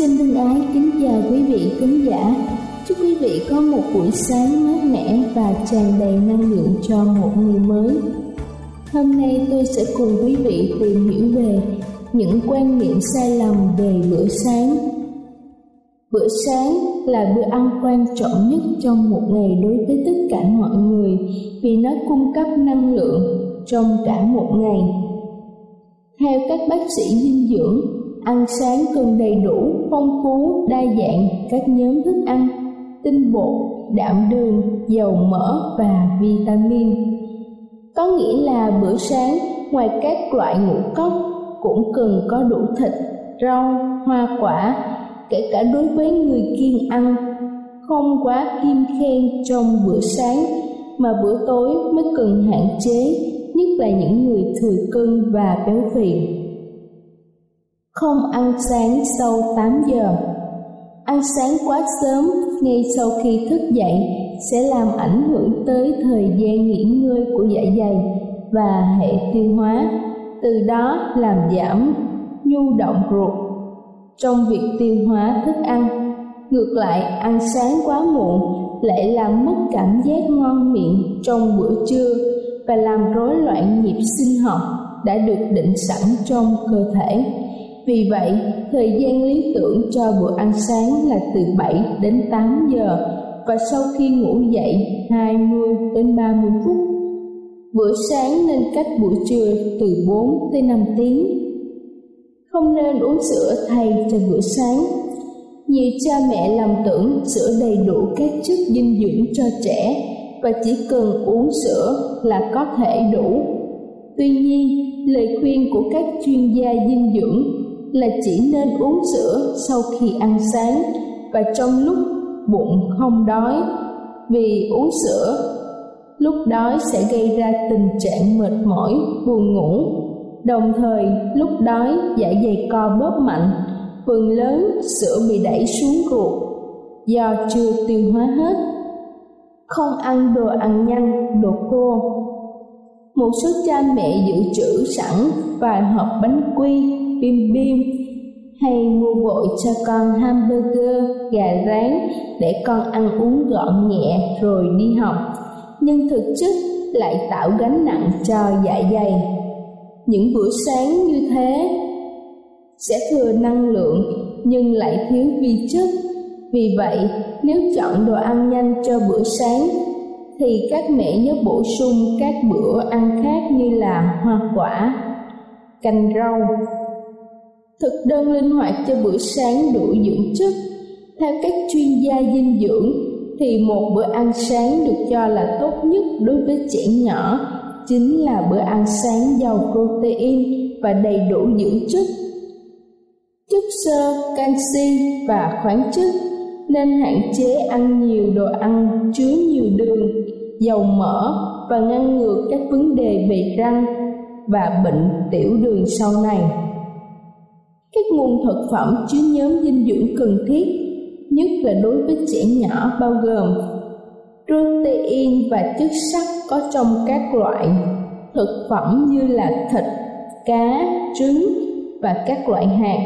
Xin thân ái kính chào quý vị khán giả. Chúc quý vị có một buổi sáng mát mẻ và tràn đầy năng lượng cho một ngày mới. Hôm nay tôi sẽ cùng quý vị tìm hiểu về những quan niệm sai lầm về bữa sáng. Bữa sáng là bữa ăn quan trọng nhất trong một ngày đối với tất cả mọi người vì nó cung cấp năng lượng trong cả một ngày. Theo các bác sĩ dinh dưỡng, ăn sáng cần đầy đủ, phong phú, đa dạng các nhóm thức ăn, tinh bột, đạm đường, dầu mỡ và vitamin. Có nghĩa là bữa sáng ngoài các loại ngũ cốc cũng cần có đủ thịt, rau, hoa quả, kể cả đối với người kiêng ăn, không quá kiêm khen trong bữa sáng mà bữa tối mới cần hạn chế, nhất là những người thừa cân và béo phì. Không ăn sáng sau 8 giờ Ăn sáng quá sớm ngay sau khi thức dậy sẽ làm ảnh hưởng tới thời gian nghỉ ngơi của dạ dày và hệ tiêu hóa, từ đó làm giảm nhu động ruột trong việc tiêu hóa thức ăn. Ngược lại, ăn sáng quá muộn lại làm mất cảm giác ngon miệng trong bữa trưa và làm rối loạn nhịp sinh học đã được định sẵn trong cơ thể. Vì vậy, thời gian lý tưởng cho bữa ăn sáng là từ 7 đến 8 giờ và sau khi ngủ dậy 20 đến 30 phút. Bữa sáng nên cách buổi trưa từ 4 tới 5 tiếng. Không nên uống sữa thay cho bữa sáng. Nhiều cha mẹ lầm tưởng sữa đầy đủ các chất dinh dưỡng cho trẻ và chỉ cần uống sữa là có thể đủ. Tuy nhiên, lời khuyên của các chuyên gia dinh dưỡng là chỉ nên uống sữa sau khi ăn sáng và trong lúc bụng không đói. Vì uống sữa lúc đói sẽ gây ra tình trạng mệt mỏi, buồn ngủ. Đồng thời, lúc đói dạ dày co bóp mạnh, phần lớn sữa bị đẩy xuống ruột do chưa tiêu hóa hết. Không ăn đồ ăn nhanh đồ khô. Một số cha mẹ dự trữ sẵn vài hộp bánh quy bim bim hay mua vội cho con hamburger, gà rán để con ăn uống gọn nhẹ rồi đi học, nhưng thực chất lại tạo gánh nặng cho dạ dày. Những bữa sáng như thế sẽ thừa năng lượng nhưng lại thiếu vi chất. Vì vậy, nếu chọn đồ ăn nhanh cho bữa sáng thì các mẹ nhớ bổ sung các bữa ăn khác như là hoa quả, canh rau, thực đơn linh hoạt cho bữa sáng đủ dưỡng chất. Theo các chuyên gia dinh dưỡng thì một bữa ăn sáng được cho là tốt nhất đối với trẻ nhỏ chính là bữa ăn sáng giàu protein và đầy đủ dưỡng chất. Chất xơ, canxi và khoáng chất nên hạn chế ăn nhiều đồ ăn chứa nhiều đường, dầu mỡ và ngăn ngừa các vấn đề về răng và bệnh tiểu đường sau này. Nguồn thực phẩm chứa nhóm dinh dưỡng cần thiết, nhất là đối với trẻ nhỏ bao gồm protein và chất sắt có trong các loại thực phẩm như là thịt, cá, trứng và các loại hạt.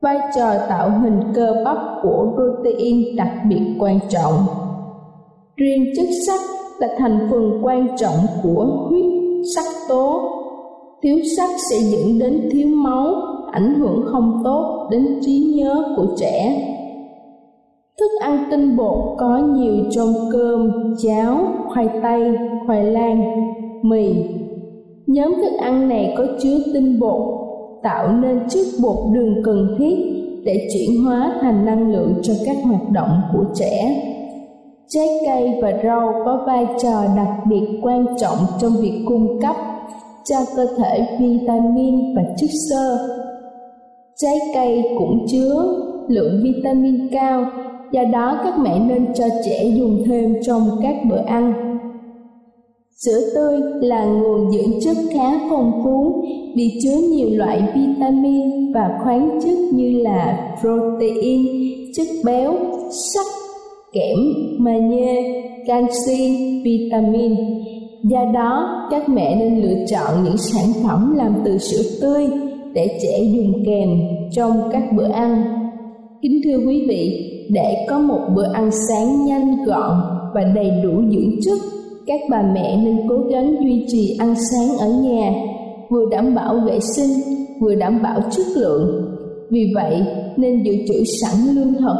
Vai trò tạo hình cơ bắp của protein đặc biệt quan trọng. Riêng chất sắt là thành phần quan trọng của huyết sắc tố. Thiếu sắt sẽ dẫn đến thiếu máu, ảnh hưởng không tốt đến trí nhớ của trẻ. Thức ăn tinh bột có nhiều trong cơm, cháo, khoai tây, khoai lang, mì. Nhóm thức ăn này có chứa tinh bột, tạo nên chất bột đường cần thiết để chuyển hóa thành năng lượng cho các hoạt động của trẻ. Trái cây và rau có vai trò đặc biệt quan trọng trong việc cung cấp cho cơ thể vitamin và chất xơ. Trái cây cũng chứa lượng vitamin cao, do đó các mẹ nên cho trẻ dùng thêm trong các bữa ăn. Sữa tươi là nguồn dưỡng chất khá phong phú vì chứa nhiều loại vitamin và khoáng chất như là protein, chất béo, sắt, kẽm, magie, canxi, vitamin. Do đó, các mẹ nên lựa chọn những sản phẩm làm từ sữa tươi để trẻ dùng kèm trong các bữa ăn. Kính thưa quý vị, để có một bữa ăn sáng nhanh gọn và đầy đủ dưỡng chất các bà mẹ nên cố gắng duy trì ăn sáng ở nhà, vừa đảm bảo vệ sinh, vừa đảm bảo chất lượng. Vì vậy, nên dự trữ sẵn lương thực,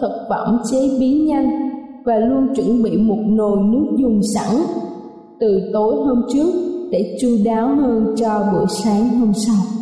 thực phẩm chế biến nhanh và luôn chuẩn bị một nồi nước dùng sẵn từ tối hôm trước để chu đáo hơn cho bữa sáng hôm sau.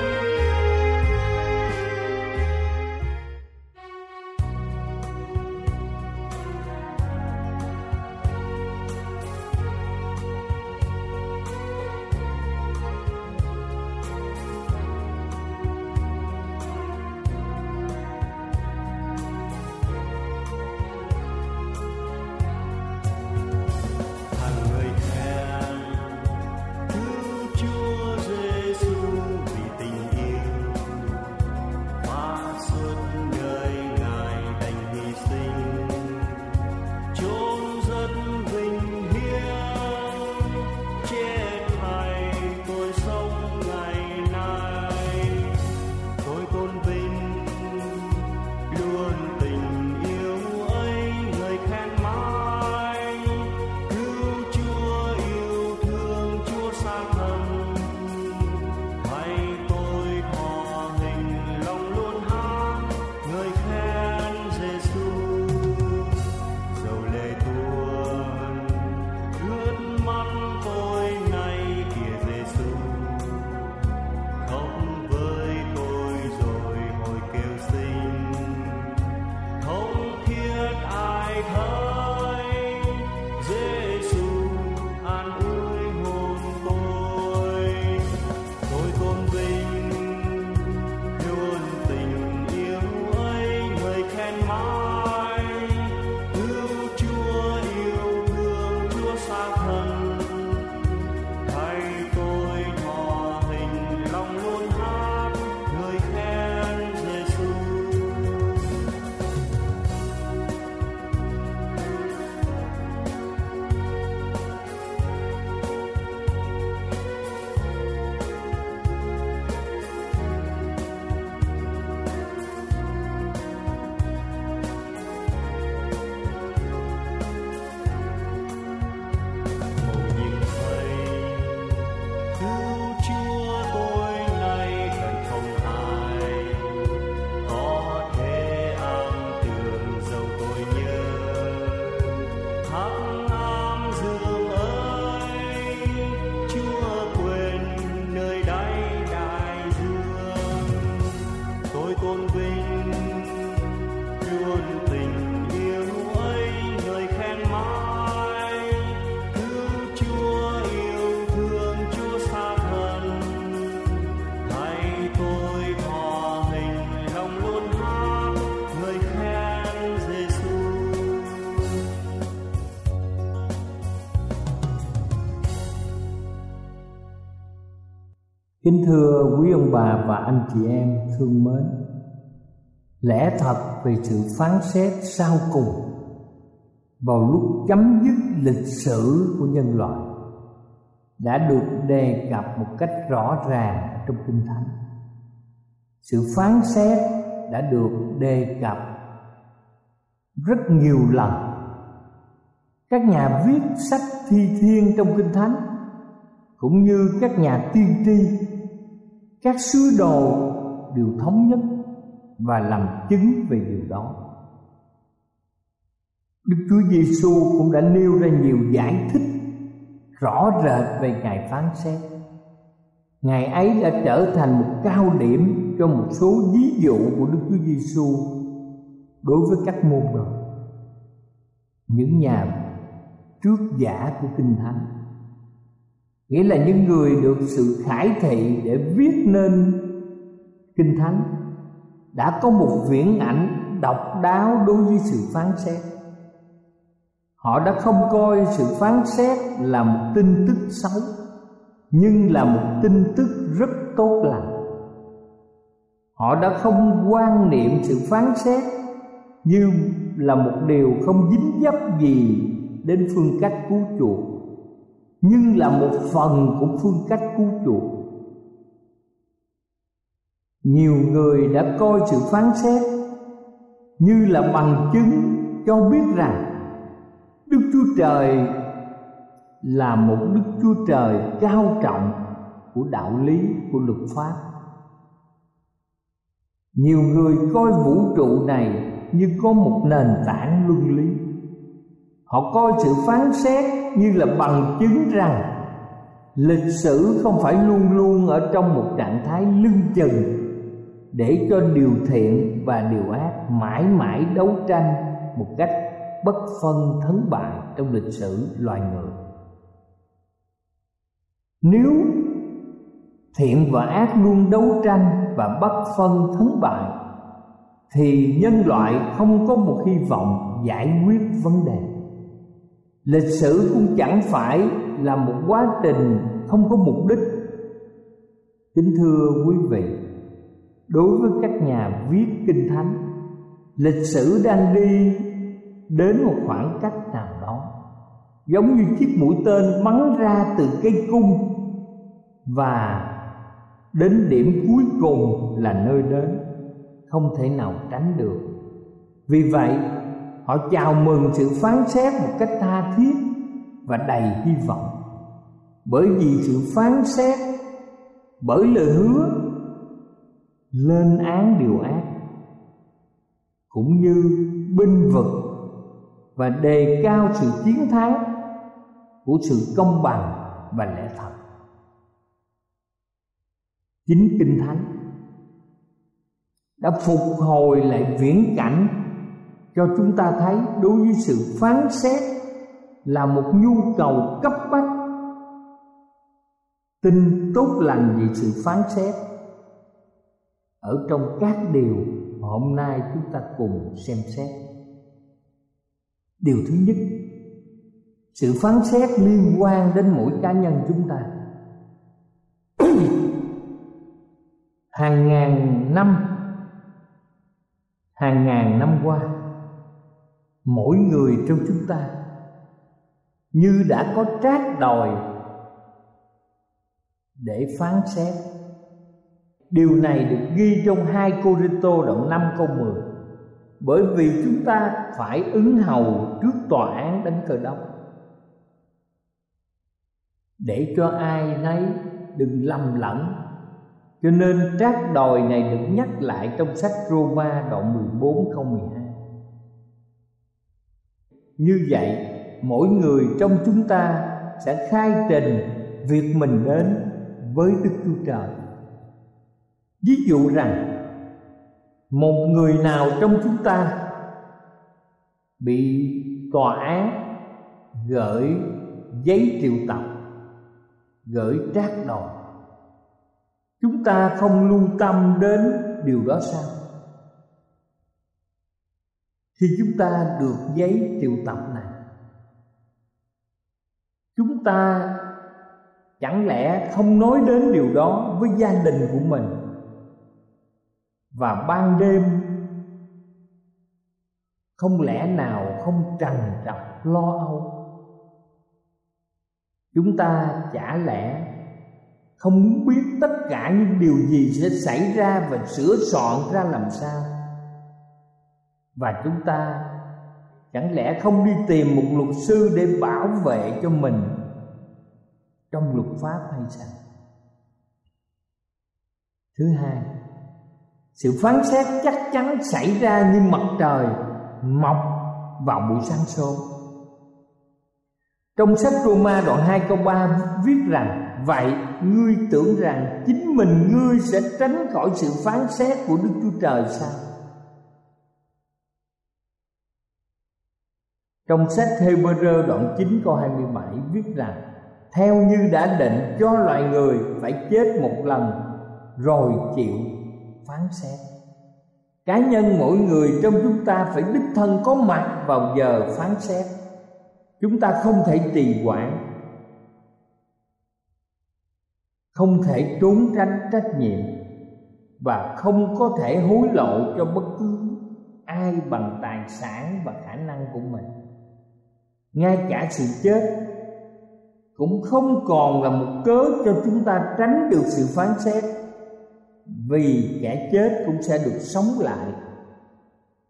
Kính thưa quý ông bà và anh chị em thương mến, Lẽ thật về sự phán xét sau cùng, Vào lúc chấm dứt lịch sử của nhân loại, Đã được đề cập một cách rõ ràng trong Kinh Thánh. Sự phán xét đã được đề cập rất nhiều lần. Các nhà viết sách thi thiên trong Kinh Thánh, cũng như các nhà tiên tri các sứ đồ đều thống nhất và làm chứng về điều đó Đức Chúa Giêsu cũng đã nêu ra nhiều giải thích rõ rệt về ngày phán xét. Ngày ấy đã trở thành một cao điểm cho một số ví dụ của Đức Chúa Giêsu đối với các môn đồ. Những nhà trước giả của Kinh Thánh nghĩa là những người được sự khải thị để viết nên kinh thánh, đã có một viễn ảnh độc đáo đối với sự phán xét. Họ đã không coi sự phán xét là một tin tức xấu, nhưng là một tin tức rất tốt lành. Họ đã không quan niệm sự phán xét như là một điều không dính dấp gì đến phương cách cứu chuộc nhưng là một phần của phương cách cứu chuộc. Nhiều người đã coi sự phán xét như là bằng chứng cho biết rằng đức chúa trời là một đức chúa trời cao trọng của đạo lý, của luật pháp. Nhiều người coi vũ trụ này như có một nền tảng luân lý họ coi sự phán xét như là bằng chứng rằng lịch sử không phải luôn luôn ở trong một trạng thái lưng chừng để cho điều thiện và điều ác mãi mãi đấu tranh một cách bất phân thắng bại trong lịch sử loài người. Nếu thiện và ác luôn đấu tranh và bất phân thắng bại, thì nhân loại không có một hy vọng giải quyết vấn đề lịch sử cũng chẳng phải là một quá trình, không có mục đích. Kính thưa quý vị, đối với các nhà viết kinh thánh, lịch sử đang đi đến một khoảng cách nào đó. Giống như chiếc mũi tên bắn ra từ cây cung và đến điểm cuối cùng là nơi đến, không thể nào tránh được. Vì vậy họ chào mừng sự phán xét một cách tha thiết và đầy hy vọng. Bởi vì sự phán xét, bởi lời hứa, lên án điều ác, cũng như binh vực và đề cao sự chiến thắng của sự công bằng và lẽ thật. Chính kinh thánh đã phục hồi lại viễn cảnh cho chúng ta thấy đối với sự phán xét là một nhu cầu cấp bách. Tin tốt lành về sự phán xét. Ở trong các điều hôm nay chúng ta cùng xem xét. Điều thứ nhất, sự phán xét liên quan đến mỗi cá nhân chúng ta. Hàng ngàn năm, hàng ngàn năm qua mỗi người trong chúng ta. Như đã có trát đòi để phán xét. Điều này được ghi trong hai Cô Rinh đoạn 5 câu 10 Bởi vì chúng ta phải ứng hầu trước tòa án đánh cờ đốc Để cho ai nấy đừng lầm lẫn. Cho nên trác đòi này được nhắc lại trong sách Roma đoạn 14 câu 12 như vậy mỗi người trong chúng ta sẽ khai trình việc mình đến với Đức Chúa Trời. Ví dụ rằng một người nào trong chúng ta bị tòa án gửi giấy triệu tập gửi trác đòn, chúng ta không lưu tâm đến điều đó sao? Khi chúng ta được giấy triệu tập này, chúng ta chẳng lẽ không nói đến điều đó với gia đình của mình và ban đêm không lẽ nào không trằn trọc, lo âu? Chúng ta chả lẽ không muốn biết tất cả những điều gì sẽ xảy ra và sửa soạn ra làm sao? Và chúng ta chẳng lẽ không đi tìm một luật sư để bảo vệ cho mình trong luật pháp hay sao thứ hai, sự phán xét chắc chắn xảy ra như mặt trời mọc vào buổi sáng sớm trong sách Roma đoạn 2 câu 3 viết rằng, Vậy ngươi tưởng rằng chính mình ngươi sẽ tránh khỏi sự phán xét của Đức Chúa Trời sao? Trong sách Hebrew đoạn 9 câu 27 viết rằng, Theo như đã định cho loài người phải chết một lần, Rồi chịu phán xét. Cá nhân mỗi người trong chúng ta phải đích thân có mặt vào giờ phán xét. Chúng ta không thể trì hoãn, không thể trốn tránh trách nhiệm, và không có thể hối lộ cho bất cứ ai bằng tài sản và khả năng của mình ngay cả sự chết cũng không còn là một cớ cho chúng ta tránh được sự phán xét. Vì kẻ chết cũng sẽ được sống lại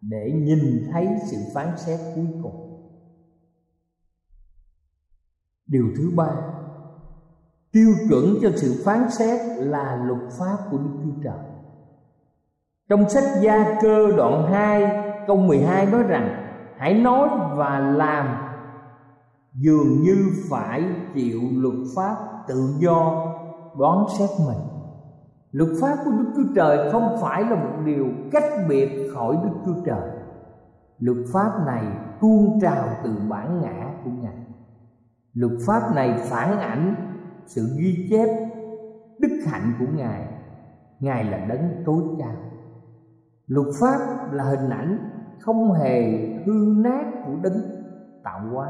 để nhìn thấy sự phán xét cuối cùng. Điều thứ ba, tiêu chuẩn cho sự phán xét là luật pháp của Đức Chúa Trời. Trong sách Gia Cơ đoạn 2 câu 12 nói rằng, hãy nói và làm dường như phải chịu luật pháp tự do đoán xét mình. Luật pháp của Đức Chúa Trời không phải là một điều cách biệt khỏi Đức Chúa Trời. Luật pháp này tuôn trào từ bản ngã của Ngài. Luật pháp này phản ảnh sự ghi chép đức hạnh của ngài. Ngài là đấng tối cao. Luật pháp là hình ảnh không hề hư nát của đấng tạo hóa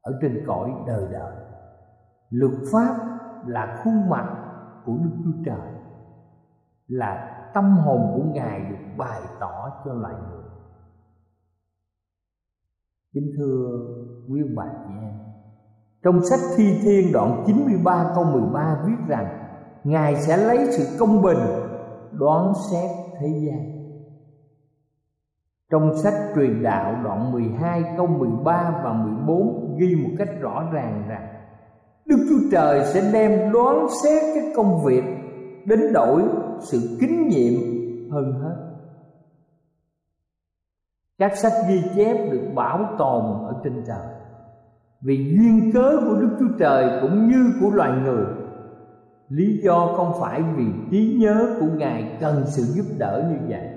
ở trên cõi đời đời. Luật pháp là khuôn mặt của đức chúa trời, là tâm hồn của ngài được bày tỏ cho loài người. Kính thưa quý bà chị em, trong sách thi thiên đoạn 93 câu 13 viết rằng, Ngài sẽ lấy sự công bình đoán xét thế gian. Trong sách truyền đạo đoạn 12 câu 13 và 14 ghi một cách rõ ràng rằng Đức Chúa Trời sẽ đem đoán xét các công việc đến đổi sự kính nhiệm hơn hết. Các sách ghi chép được bảo tồn ở trên trời. Vì duyên cớ của đức chúa trời cũng như của loài người, lý do không phải vì trí nhớ của ngài cần sự giúp đỡ như vậy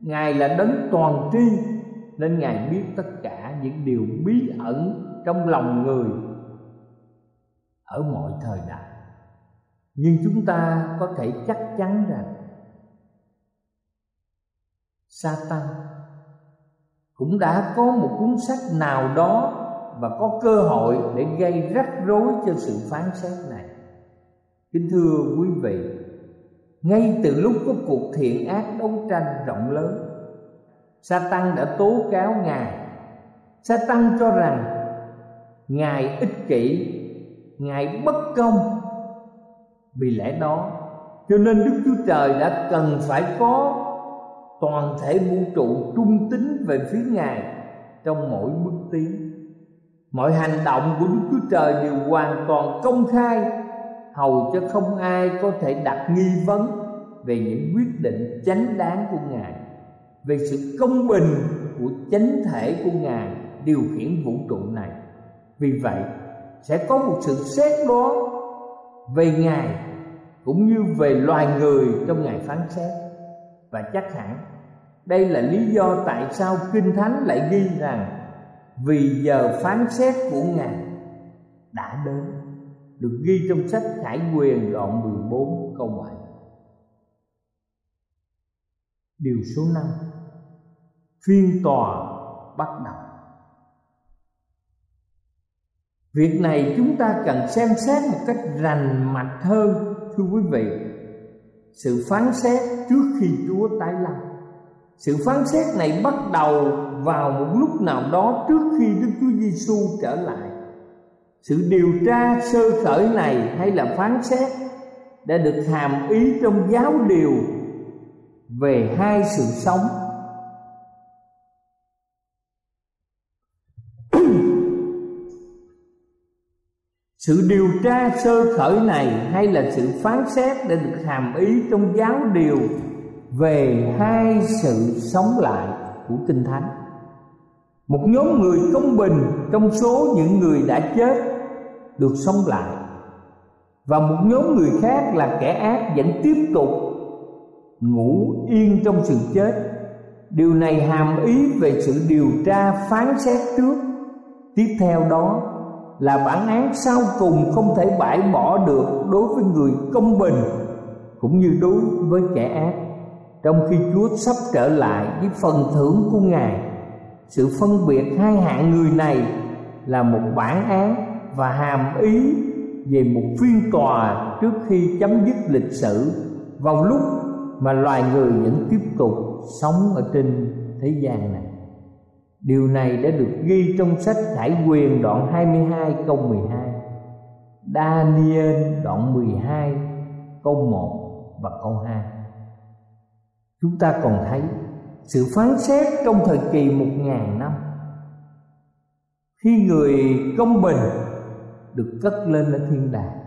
ngài là đấng toàn tri, nên ngài biết tất cả những điều bí ẩn trong lòng người ở mọi thời đại. Nhưng chúng ta có thể chắc chắn rằng Satan cũng đã có một cuốn sách nào đó và có cơ hội để gây rắc rối cho sự phán xét này. Kính thưa quý vị ngay từ lúc có cuộc thiện ác đấu tranh rộng lớn sa tăng đã tố cáo ngài. Sa tăng cho rằng ngài ích kỷ, ngài bất công. Vì lẽ đó, cho nên đức chúa trời đã cần phải có toàn thể vũ trụ trung tín về phía ngài trong mỗi bước tiến. Mọi hành động của đức chúa trời đều hoàn toàn công khai hầu cho không ai có thể đặt nghi vấn về những quyết định chánh đáng của ngài, về sự công bình của chánh thể của ngài điều khiển vũ trụ này. Vì vậy, sẽ có một sự xét đoán về ngài cũng như về loài người trong ngày phán xét. Và chắc hẳn đây là lý do tại sao kinh thánh lại ghi rằng vì giờ phán xét của ngài đã đến được ghi trong sách Khải Quyền đoạn 14 câu 7 Điều số 5 Phiên tòa bắt đầu. Việc này chúng ta cần xem xét một cách rành mạch hơn, Thưa quý vị. Sự phán xét trước khi Chúa tái lâm. Sự phán xét này bắt đầu vào một lúc nào đó trước khi Đức Chúa Giêsu trở lại. Sự điều tra sơ khởi này hay là phán xét Đã được hàm ý trong giáo điều Về hai sự sống. Sự điều tra sơ khởi này hay là sự phán xét đã được hàm ý trong giáo điều về hai sự sống lại của kinh thánh. Một nhóm người công bình trong số những người đã chết được sống lại. Và một nhóm người khác là kẻ ác vẫn tiếp tục ngủ yên trong sự chết. Điều này hàm ý về sự điều tra phán xét trước. Tiếp theo đó là bản án sau cùng không thể bãi bỏ được đối với người công bình cũng như đối với kẻ ác. Trong khi Chúa sắp trở lại với phần thưởng của Ngài, sự phân biệt hai hạng người này là một bản án và hàm ý về một phiên tòa trước khi chấm dứt lịch sử vào lúc mà loài người vẫn tiếp tục sống ở trên thế gian này. Điều này đã được ghi trong sách Khải Quyền đoạn 22 câu 12 Daniel đoạn 12 câu 1 và câu 2 Chúng ta còn thấy sự phán xét trong thời kỳ một ngàn năm, Khi người công bình được cất lên ở thiên đàng.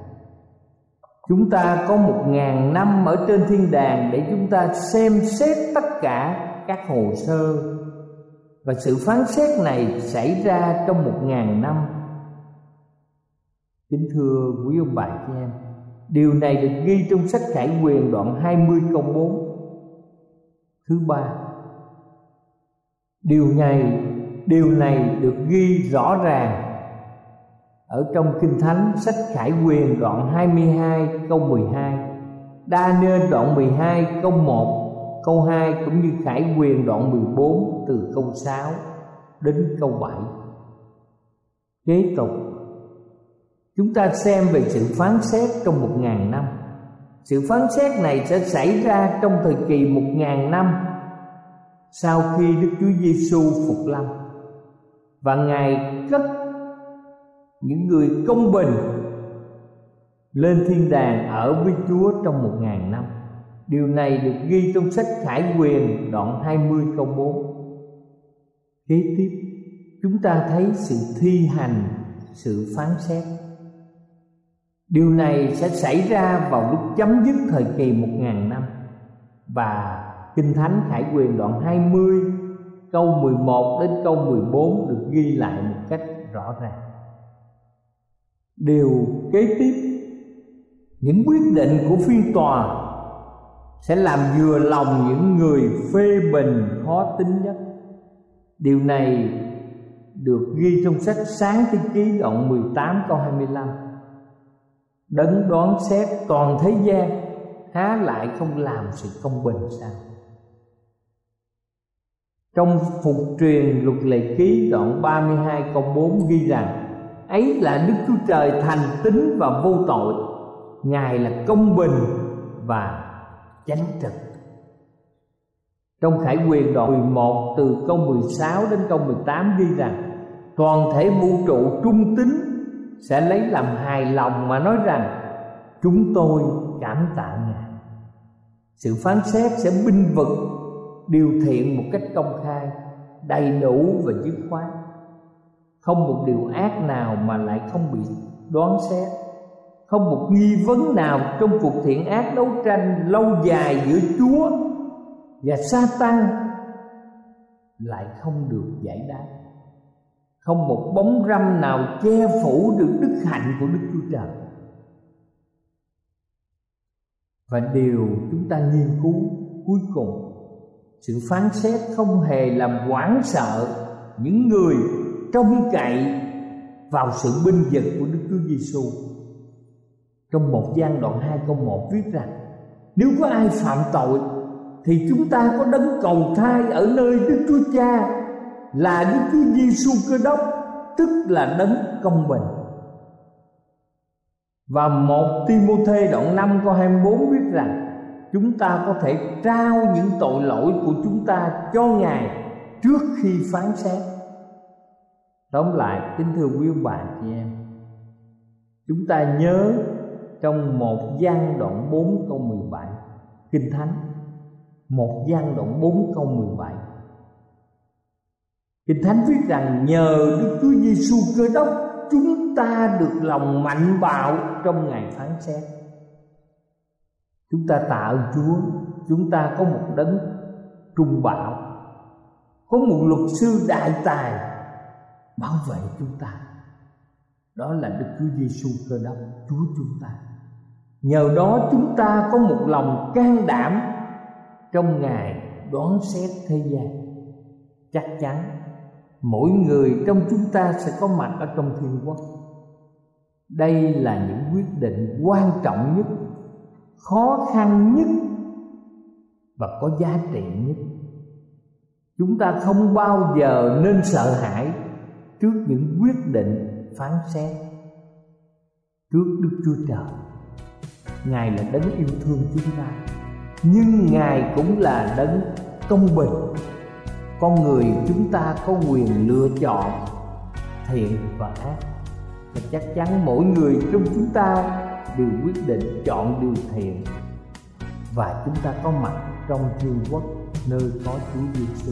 Chúng ta có một ngàn năm ở trên thiên đàng để chúng ta xem xét tất cả các hồ sơ. Và sự phán xét này xảy ra trong một ngàn năm. Kính thưa quý ông bà chị em, điều này được ghi trong sách khải quyền đoạn 20 câu 4 thứ ba, điều này điều này được ghi rõ ràng ở trong kinh thánh, sách khải quyền đoạn 22 câu 12 đa nên đoạn 12 câu 1 Câu 2 cũng như Khải Quyền đoạn 14 từ câu 6 đến câu 7 Kế tục, Chúng ta xem về sự phán xét trong một ngàn năm. Sự phán xét này sẽ xảy ra trong thời kỳ một ngàn năm Sau khi Đức Chúa Giêsu phục lâm. Và Ngài cất những người công bình Lên thiên đàng ở với Chúa trong một ngàn năm. Điều này được ghi trong sách Khải Quyền, đoạn 20 câu 4 Kế tiếp, chúng ta thấy sự thi hành, sự phán xét. Điều này sẽ xảy ra vào lúc chấm dứt thời kỳ một ngàn năm. Và Kinh Thánh Khải Quyền đoạn 20 câu 11 đến câu 14 được ghi lại một cách rõ ràng. Điều kế tiếp. Những quyết định của phiên tòa sẽ làm vừa lòng những người phê bình khó tính nhất. Điều này được ghi trong sách sáng thế ký, đoạn 18 câu 25 Đấng đoán xét toàn thế gian, Há lại không làm sự công bình sao? Trong phục truyền luật lệ ký, đoạn 32 câu 4 ghi rằng Ấy là Đức Chúa Trời thành tín và vô tội. Ngài là công bình và chánh trực. Trong Khải quyền đoạn 11 từ câu 16 đến câu 18 ghi rằng, Toàn thể vũ trụ trung tín sẽ lấy làm hài lòng mà nói rằng, Chúng tôi cảm tạ Ngài. Sự phán xét sẽ binh vực, điều thiện một cách công khai, Đầy đủ và dứt khoát. Không một điều ác nào mà lại không bị đoán xét. Không một nghi vấn nào trong cuộc thiện ác đấu tranh lâu dài giữa chúa và sa tăng lại không được giải đáp. Không một bóng râm nào che phủ được đức hạnh của đức chúa trời. Và điều chúng ta nghiên cứu cuối cùng, sự phán xét không hề làm hoảng sợ những người trông cậy vào sự binh vực của Đức Chúa Giêsu. Trong một gian đoạn 2 câu 1 viết rằng, Nếu có ai phạm tội, Thì chúng ta có đấng cầu thai ở nơi Đức Chúa Cha Là Đức Chúa Giêsu Cơ Đốc, Tức là đấng công bình Và một Timôthê đoạn 5 câu 24 viết rằng, Chúng ta có thể trao những tội lỗi của chúng ta cho Ngài Trước khi phán xét Tóm lại, kính thưa quý ông bà chị em, Chúng ta nhớ trong một gian đoạn 4 câu 17 Kinh Thánh. Một gian đoạn 4 câu 17 Kinh Thánh viết rằng, nhờ Đức Chúa Giêsu cơ đốc Chúng ta được lòng mạnh bạo trong ngày phán xét. Chúng ta tạ ơn Chúa, Chúng ta có một đấng trung bảo Có một luật sư đại tài bảo vệ chúng ta. Đó là Đức Chúa Giêsu cơ đốc Chúa chúng ta. Nhờ đó chúng ta có một lòng can đảm trong ngày đoán xét thế gian. Chắc chắn, mỗi người trong chúng ta sẽ có mặt ở trong thiên quốc. Đây là những quyết định quan trọng nhất, khó khăn nhất và có giá trị nhất. Chúng ta không bao giờ nên sợ hãi trước những quyết định phán xét trước Đức Chúa Trời. Ngài là đấng yêu thương chúng ta, nhưng Ngài cũng là đấng công bình. Con người chúng ta có quyền lựa chọn thiện và ác và chắc chắn mỗi người trong chúng ta đều quyết định chọn điều thiện và chúng ta có mặt trong thiên quốc nơi có Chúa Giêsu.